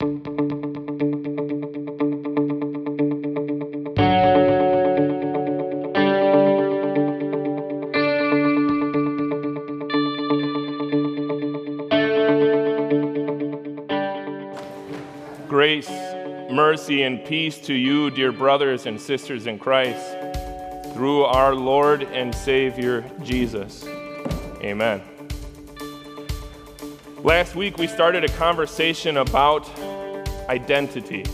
Grace, mercy, and peace to you, dear brothers and sisters in Christ, through our Lord and Savior Jesus. Amen. Last week, we started a conversation about identity,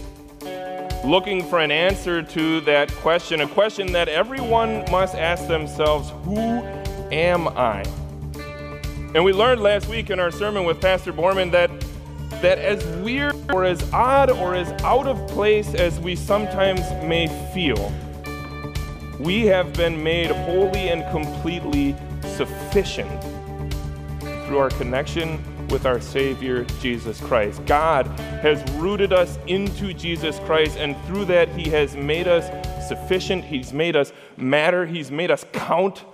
looking for an answer to that question, a question that everyone must ask themselves Who am I? And we learned last week in our sermon with Pastor Borman that that as weird or as odd or as out of place as we sometimes may feel, we have been made wholly and completely sufficient through our connection with our Savior, Jesus Christ. God has rooted us into Jesus Christ, and through that, He has made us sufficient. He's made us matter. He's made us count.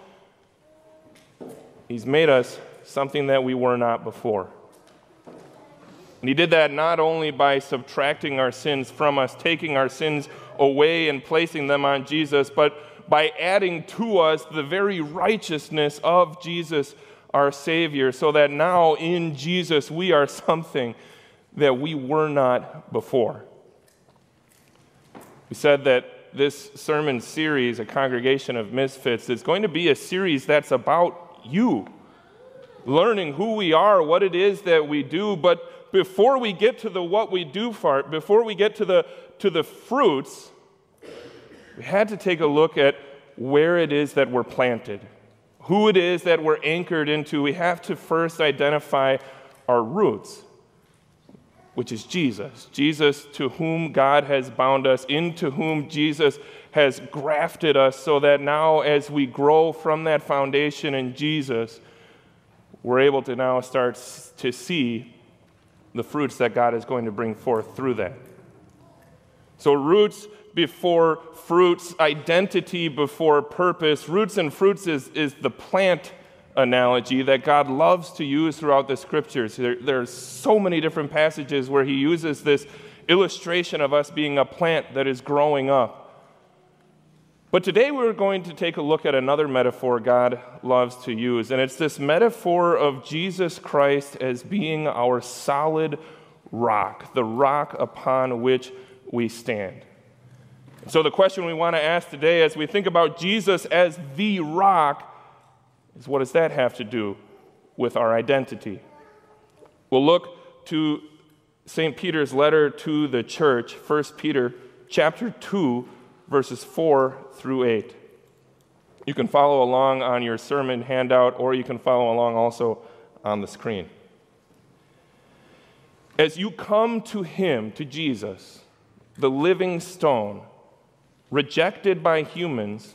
He's made us something that we were not before. And he did that not only by subtracting our sins from us, taking our sins away and placing them on Jesus, but by adding to us the very righteousness of Jesus, our Savior, so that now in Jesus we are something that we were not before. We said that this sermon series, A Congregation of Misfits, is going to be a series that's about you, learning who we are, what it is that we do, but before we get to the what we do part, before we get to the, to the fruits, we had to take a look at where it is that we're planted, who it is that we're anchored into. We have to first identify our roots, which is Jesus. Jesus, to whom God has bound us, into whom Jesus has grafted us, so that now as we grow from that foundation in Jesus, we're able to now start to see the fruits that God is going to bring forth through that. So, roots before fruits, identity before purpose. Roots and fruits is, is the plant analogy that God loves to use throughout the scriptures. There, are so many different passages where He uses this illustration of us being a plant that is growing up. But today we're going to take a look at another metaphor God loves to use, and it's this metaphor of Jesus Christ as being our solid rock, the rock upon which we stand. So, the question we want to ask today as we think about Jesus as the rock is what does that have to do with our identity? We'll look to St. Peter's letter to the church, 1 Peter chapter 2 verses 4 through 8. You can follow along on your sermon handout, or you can follow along also on the screen. As you come to Him, to Jesus, the living stone, rejected by humans,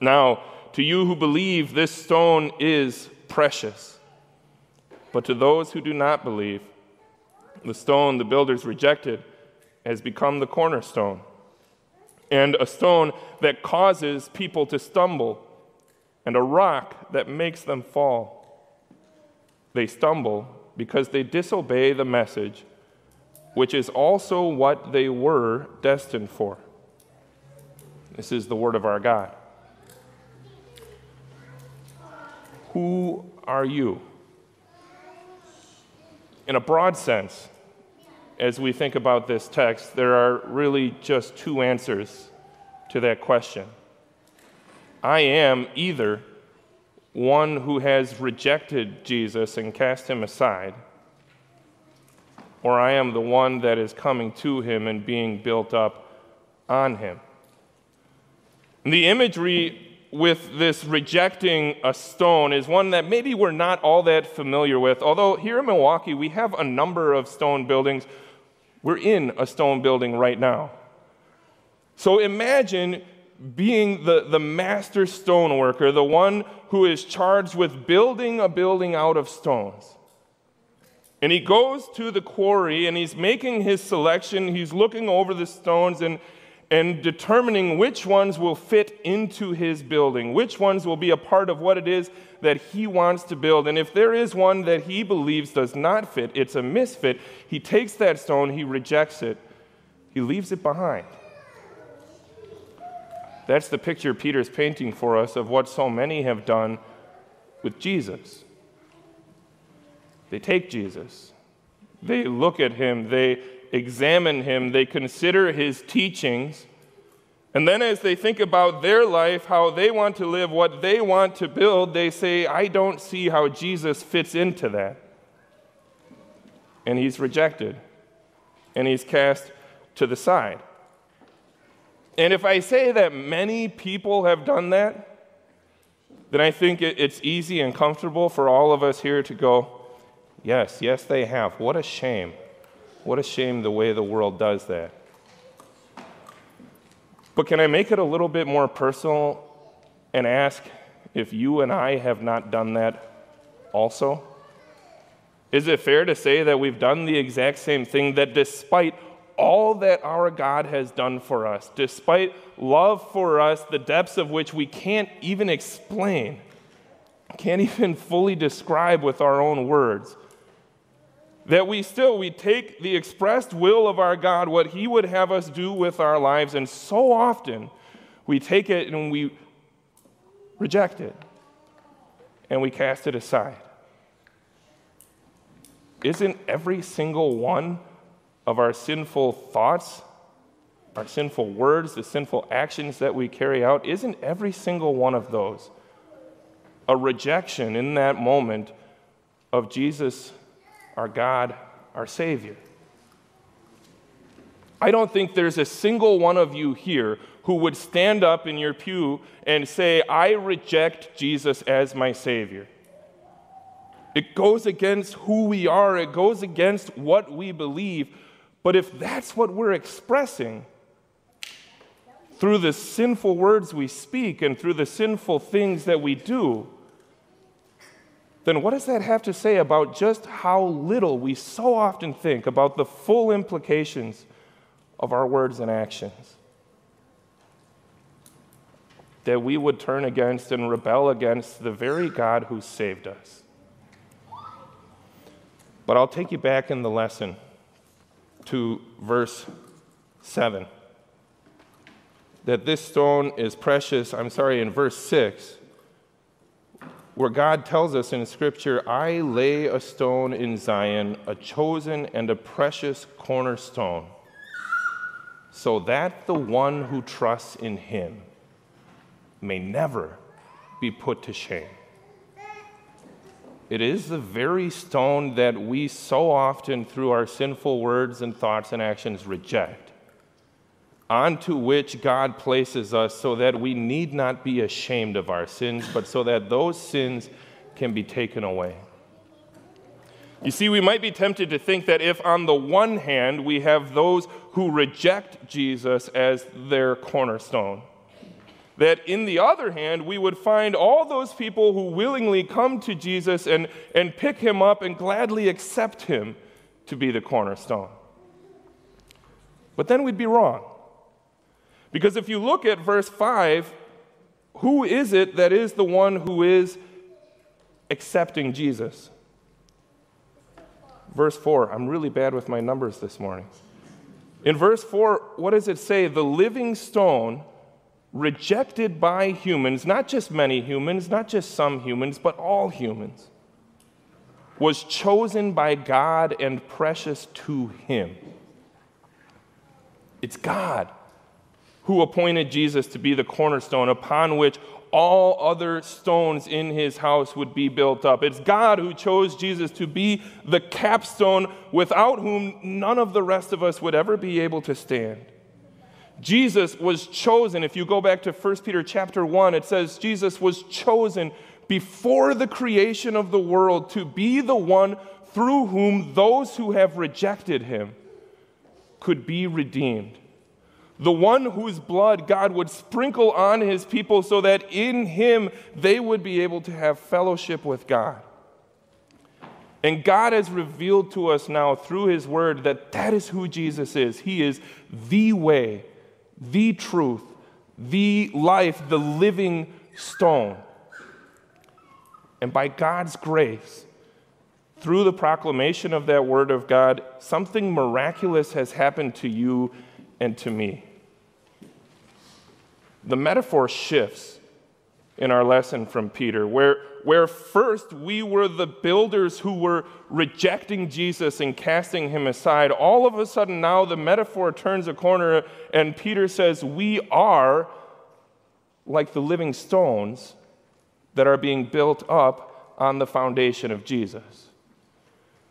Now, to you who believe, this stone is precious. But to those who do not believe, the stone the builders rejected has become the cornerstone, and a stone that causes people to stumble, and a rock that makes them fall. They stumble because they disobey the message, which is also what they were destined for. This is the word of our God. Who are you? In a broad sense, as we think about this text, there are really just two answers to that question. I am either one who has rejected Jesus and cast him aside, or I am the one that is coming to him and being built up on him. And the imagery with this rejecting a stone is one that maybe we're not all that familiar with. Although here in Milwaukee, we have a number of stone buildings. We're in a stone building right now. So imagine being the, the master stoneworker, the one who is charged with building a building out of stones. And he goes to the quarry and he's making his selection. He's looking over the stones and, and determining which ones will fit into his building, which ones will be a part of what it is that he wants to build. And if there is one that he believes does not fit, it's a misfit, he takes that stone, he rejects it, he leaves it behind. That's the picture Peter's painting for us of what so many have done with Jesus. They take Jesus, they look at him, they examine him, they consider his teachings, and then as they think about their life, how they want to live, what they want to build, they say, I don't see how Jesus fits into that. And he's rejected, and he's cast to the side. And if I say that many people have done that, then I think it's easy and comfortable for all of us here to go, Yes, yes, they have. What a shame. What a shame the way the world does that. But can I make it a little bit more personal and ask if you and I have not done that also? Is it fair to say that we've done the exact same thing that despite all that our God has done for us, despite love for us, the depths of which we can't even explain, can't even fully describe with our own words, that we still we take the expressed will of our God, what He would have us do with our lives, and so often we take it and we reject it and we cast it aside. Isn't every single one of our sinful thoughts, our sinful words, the sinful actions that we carry out, isn't every single one of those a rejection in that moment of Jesus our God, our Savior. I don't think there's a single one of you here who would stand up in your pew and say, I reject Jesus as my Savior. It goes against who we are, it goes against what we believe. But if that's what we're expressing through the sinful words we speak and through the sinful things that we do, then what does that have to say about just how little we so often think about the full implications of our words and actions? That we would turn against and rebel against the very God who saved us. But I'll take you back in the lesson to verse 7. That this stone is precious, I'm sorry, in verse 6 where God tells us in Scripture, I lay a stone in Zion, a chosen and a precious cornerstone, so that the one who trusts in him may never be put to shame. It is the very stone that we so often, through our sinful words and thoughts and actions, reject onto which God places us so that we need not be ashamed of our sins, but so that those sins can be taken away. You see, we might be tempted to think that if, on the one hand, we have those who reject Jesus as their cornerstone, that in the other hand, we would find all those people who willingly come to Jesus and, and pick him up and gladly accept him to be the cornerstone. But then we'd be wrong. Because if you look at verse 5, who is it that is the one who is accepting Jesus? Verse 4, I'm really bad with my numbers this morning. In verse 4, what does it say? The living stone, rejected by humans, not just many humans, not just some humans, but all humans, was chosen by God and precious to him. It's God who appointed Jesus to be the cornerstone upon which all other stones in his house would be built up. It's God who chose Jesus to be the capstone without whom none of the rest of us would ever be able to stand. Jesus was chosen. If you go back to 1 Peter chapter 1, it says Jesus was chosen before the creation of the world to be the one through whom those who have rejected him could be redeemed. The one whose blood God would sprinkle on his people so that in him they would be able to have fellowship with God. And God has revealed to us now through his word that that is who Jesus is. He is the way, the truth, the life, the living stone. And by God's grace, through the proclamation of that word of God, something miraculous has happened to you and to me. The metaphor shifts in our lesson from Peter, where, where first we were the builders who were rejecting Jesus and casting him aside. All of a sudden, now the metaphor turns a corner, and Peter says, We are like the living stones that are being built up on the foundation of Jesus.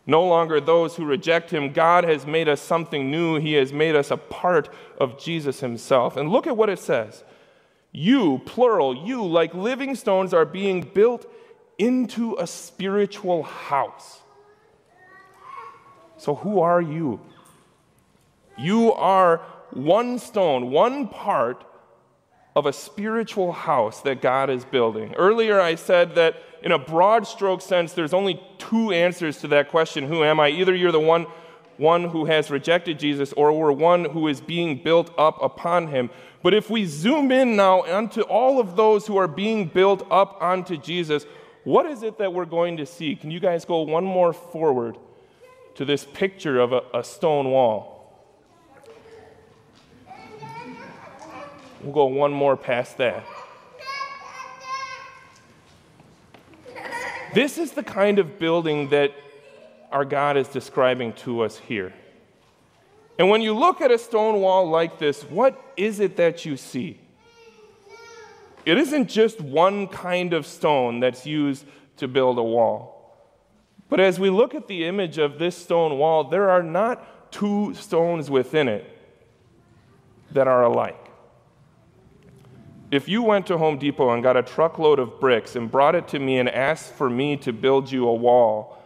No longer those who reject him. God has made us something new. He has made us a part of Jesus himself. And look at what it says. You, plural, you, like living stones, are being built into a spiritual house. So, who are you? You are one stone, one part of a spiritual house that God is building. Earlier, I said that in a broad stroke sense, there's only two answers to that question Who am I? Either you're the one, one who has rejected Jesus, or we're one who is being built up upon him. But if we zoom in now onto all of those who are being built up onto Jesus, what is it that we're going to see? Can you guys go one more forward to this picture of a, a stone wall? We'll go one more past that. This is the kind of building that our God is describing to us here. And when you look at a stone wall like this, what is it that you see? It isn't just one kind of stone that's used to build a wall. But as we look at the image of this stone wall, there are not two stones within it that are alike. If you went to Home Depot and got a truckload of bricks and brought it to me and asked for me to build you a wall,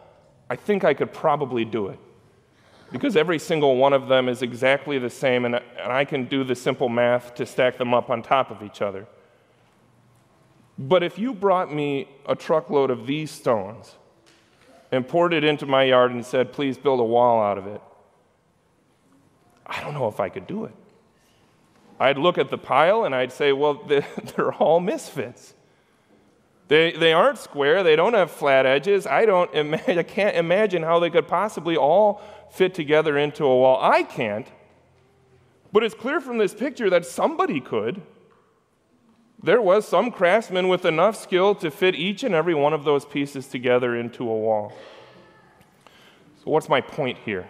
I think I could probably do it. Because every single one of them is exactly the same, and, and I can do the simple math to stack them up on top of each other. But if you brought me a truckload of these stones and poured it into my yard and said, please build a wall out of it, I don't know if I could do it. I'd look at the pile and I'd say, well, they're all misfits. They, they aren't square, they don't have flat edges. I, don't I can't imagine how they could possibly all fit together into a wall. I can't. But it's clear from this picture that somebody could. There was some craftsman with enough skill to fit each and every one of those pieces together into a wall. So, what's my point here?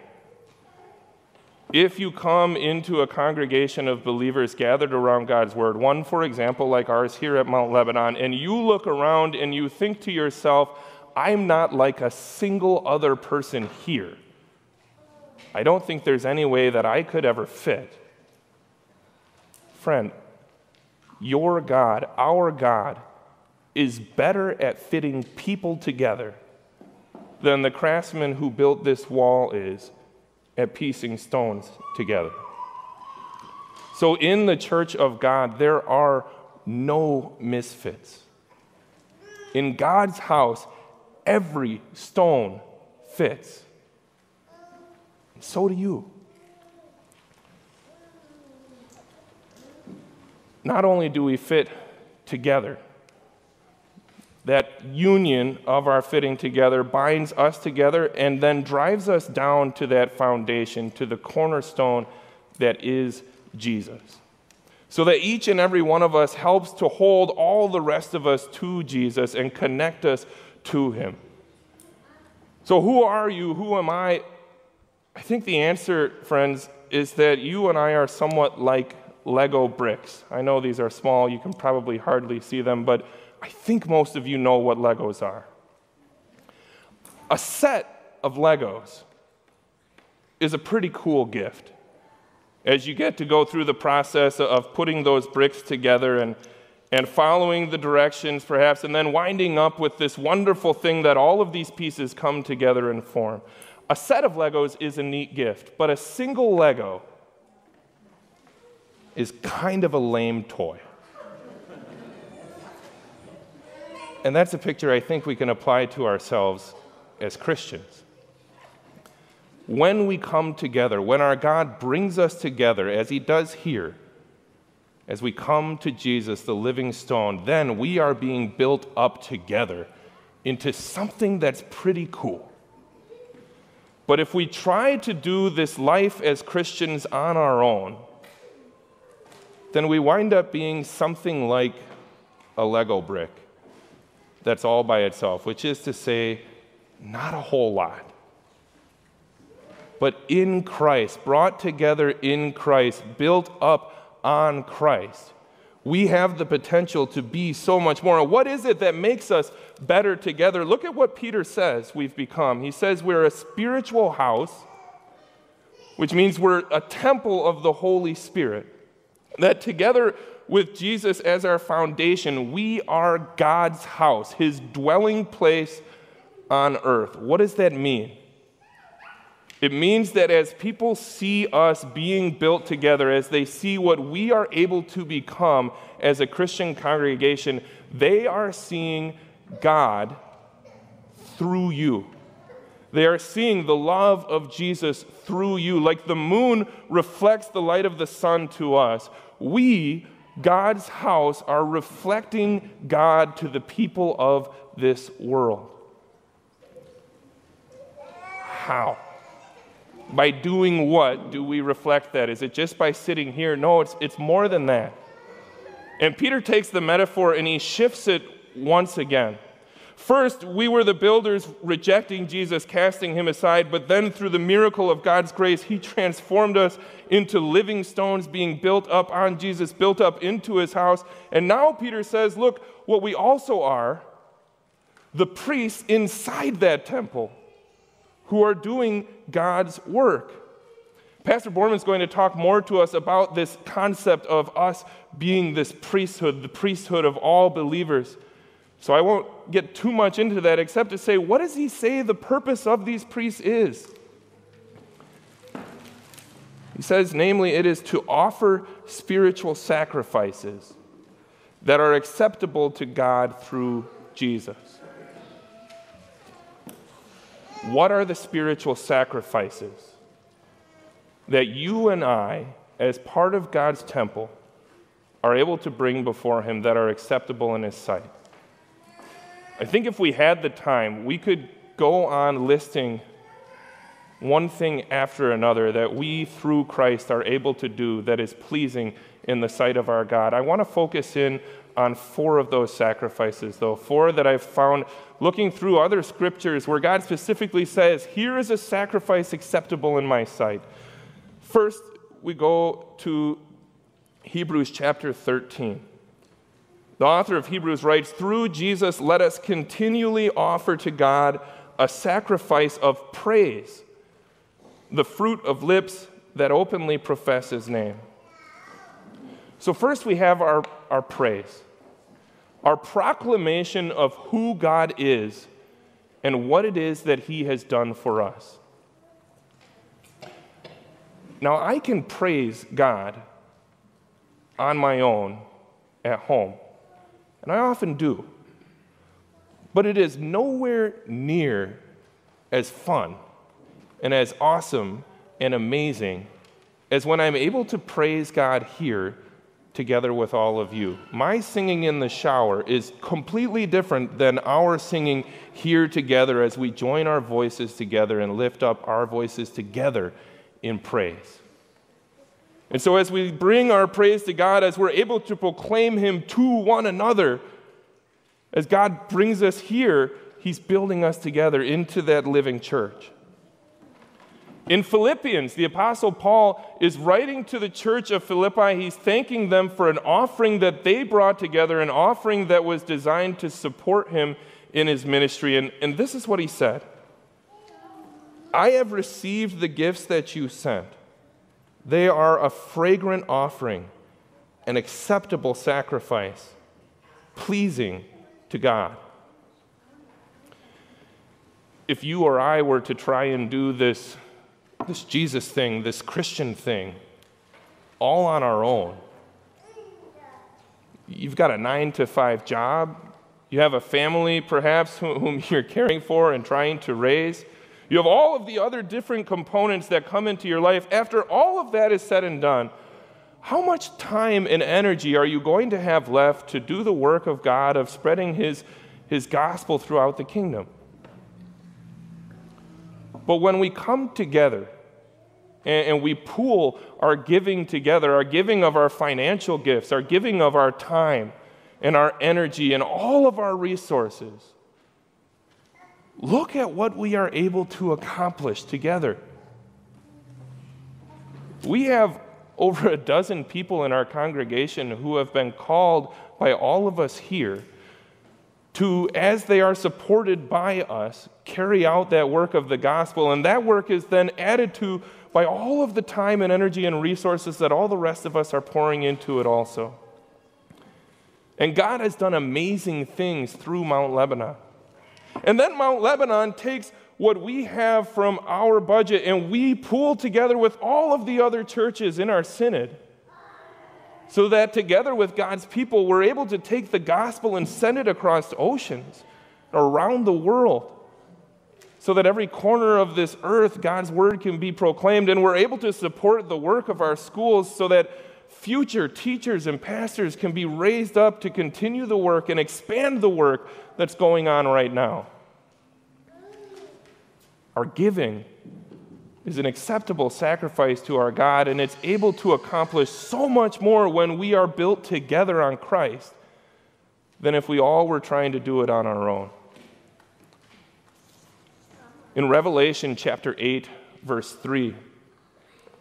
If you come into a congregation of believers gathered around God's word, one, for example, like ours here at Mount Lebanon, and you look around and you think to yourself, I'm not like a single other person here. I don't think there's any way that I could ever fit. Friend, your God, our God, is better at fitting people together than the craftsman who built this wall is at piecing stones together. So, in the church of God, there are no misfits. In God's house, every stone fits. So do you. Not only do we fit together, that union of our fitting together binds us together and then drives us down to that foundation, to the cornerstone that is Jesus. So that each and every one of us helps to hold all the rest of us to Jesus and connect us to Him. So, who are you? Who am I? I think the answer, friends, is that you and I are somewhat like Lego bricks. I know these are small, you can probably hardly see them, but I think most of you know what Legos are. A set of Legos is a pretty cool gift. as you get to go through the process of putting those bricks together and, and following the directions, perhaps, and then winding up with this wonderful thing that all of these pieces come together and form. A set of Legos is a neat gift, but a single Lego is kind of a lame toy. And that's a picture I think we can apply to ourselves as Christians. When we come together, when our God brings us together, as He does here, as we come to Jesus, the living stone, then we are being built up together into something that's pretty cool. But if we try to do this life as Christians on our own, then we wind up being something like a Lego brick that's all by itself, which is to say, not a whole lot. But in Christ, brought together in Christ, built up on Christ, we have the potential to be so much more. what is it that makes us better together? Look at what Peter says we've become. He says we're a spiritual house, which means we're a temple of the Holy Spirit. That together with Jesus as our foundation, we are God's house, his dwelling place on earth. What does that mean? It means that as people see us being built together, as they see what we are able to become as a Christian congregation, they are seeing God through you. They are seeing the love of Jesus through you. Like the moon reflects the light of the sun to us, we, God's house, are reflecting God to the people of this world. How? By doing what do we reflect that? Is it just by sitting here? No, it's, it's more than that. And Peter takes the metaphor and he shifts it once again. First, we were the builders rejecting Jesus, casting him aside, but then through the miracle of God's grace, he transformed us into living stones being built up on Jesus, built up into his house. And now Peter says, look, what we also are, the priests inside that temple who are doing God's work. Pastor Borman's going to talk more to us about this concept of us being this priesthood, the priesthood of all believers. So I won't get too much into that except to say, what does he say the purpose of these priests is? He says, namely, it is to offer spiritual sacrifices that are acceptable to God through Jesus. What are the spiritual sacrifices that you and I, as part of God's temple, are able to bring before Him that are acceptable in His sight? I think if we had the time, we could go on listing one thing after another that we, through Christ, are able to do that is pleasing in the sight of our God. I want to focus in on four of those sacrifices, though, four that I've found looking through other scriptures where God specifically says, Here is a sacrifice acceptable in my sight. First, we go to Hebrews chapter 13. The author of Hebrews writes, Through Jesus, let us continually offer to God a sacrifice of praise, the fruit of lips that openly profess his name. So, first we have our, our praise, our proclamation of who God is and what it is that he has done for us. Now, I can praise God on my own at home, and I often do. But it is nowhere near as fun and as awesome and amazing as when I'm able to praise God here together with all of you. My singing in the shower is completely different than our singing here together as we join our voices together and lift up our voices together in praise. And so, as we bring our praise to God, as we're able to proclaim Him to one another, as God brings us here, He's building us together into that living church. In Philippians, the Apostle Paul is writing to the church of Philippi. He's thanking them for an offering that they brought together, an offering that was designed to support him in his ministry. And, and this is what he said I have received the gifts that you sent They are a fragrant offering, an acceptable sacrifice, pleasing to God. If you or I were to try and do this, this Jesus thing, this Christian thing, all on our own, you've got a nine to five job, you have a family perhaps whom you're caring for and trying to raise. You have all of the other different components that come into your life. After all of that is said and done, how much time and energy are you going to have left to do the work of God of spreading His, his gospel throughout the kingdom? But when we come together and, and we pool our giving together, our giving of our financial gifts, our giving of our time and our energy and all of our resources, look at what we are able to accomplish together. We have over a dozen people in our congregation who have been called by all of us here to, as they are supported by us, carry out that work of the gospel. And that work is then added to by all of the time and energy and resources that all the rest of us are pouring into it also. And God has done amazing things through Mount Lebanon. And then Mount Lebanon takes what we have from our budget and we pool together with all of the other churches in our synod so that together with God's people, we're able to take the gospel and send it across oceans around the world so that every corner of this earth, God's word can be proclaimed. And we're able to support the work of our schools so that future teachers and pastors can be raised up to continue the work and expand the work that's going on right now. Our giving is an acceptable sacrifice to our God, and it's able to accomplish so much more when we are built together on Christ than if we all were trying to do it on our own. In Revelation chapter 8, verse 3,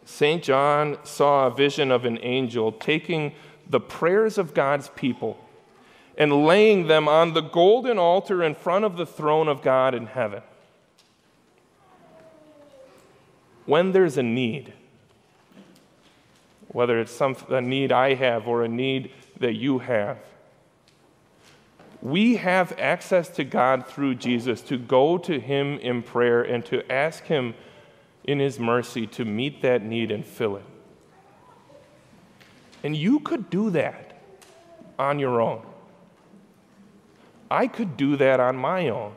St. John saw a vision of an angel taking the prayers of God's people and laying them on the golden altar in front of the throne of God in heaven. when there's a need, whether it's some, a need I have or a need that you have, we have access to God through Jesus to go to Him in prayer and to ask Him in His mercy to meet that need and fill it. And you could do that on your own. I could do that on my own.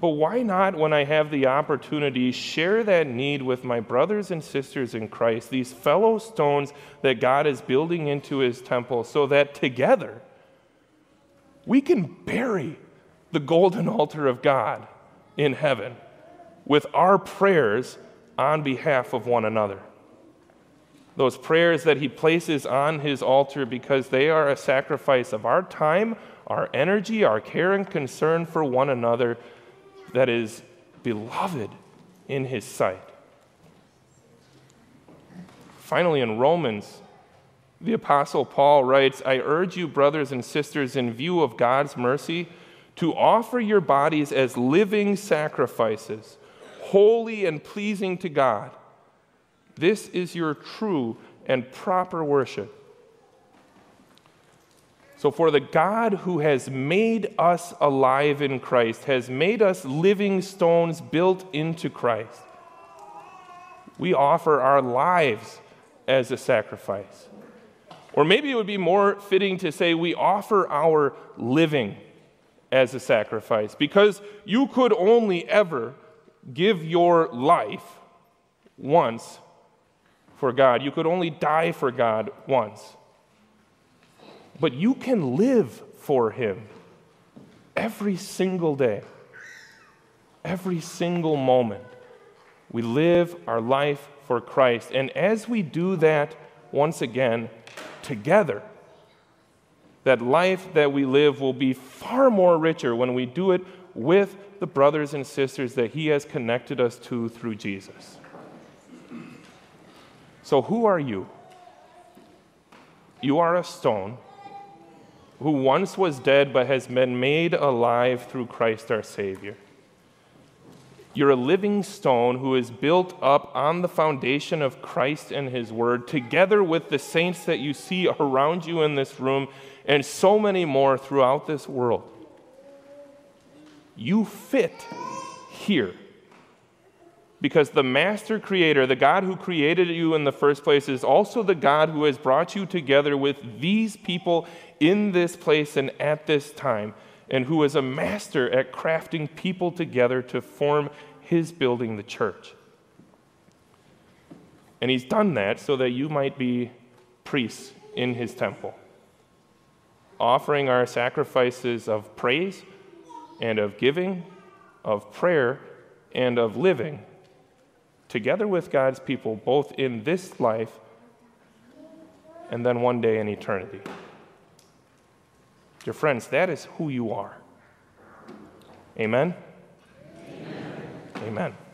But why not, when I have the opportunity, share that need with my brothers and sisters in Christ, these fellow stones that God is building into his temple, so that together we can bury the golden altar of God in heaven with our prayers on behalf of one another. Those prayers that he places on his altar because they are a sacrifice of our time, our energy, our care and concern for one another that is beloved in his sight. Finally, in Romans, the Apostle Paul writes I urge you, brothers and sisters, in view of God's mercy, to offer your bodies as living sacrifices, holy and pleasing to God. This is your true and proper worship. So, for the God who has made us alive in Christ, has made us living stones built into Christ, we offer our lives as a sacrifice. Or maybe it would be more fitting to say we offer our living as a sacrifice because you could only ever give your life once for God. You could only die for God once but you can live for Him every single day, every single moment. We live our life for Christ. And as we do that, once again, together, that life that we live will be far more richer when we do it with the brothers and sisters that He has connected us to through Jesus. So, who are you? You are a stone who once was dead but has been made alive through Christ our Savior. You're a living stone who is built up on the foundation of Christ and His Word, together with the saints that you see around you in this room and so many more throughout this world. You fit here. Because the master creator, the God who created you in the first place, is also the God who has brought you together with these people in this place and at this time, and who is a master at crafting people together to form his building, the church. And he's done that so that you might be priests in his temple, offering our sacrifices of praise and of giving, of prayer and of living together with God's people, both in this life and then one day in eternity. Dear friends, that is who you are. Amen? Amen. Amen.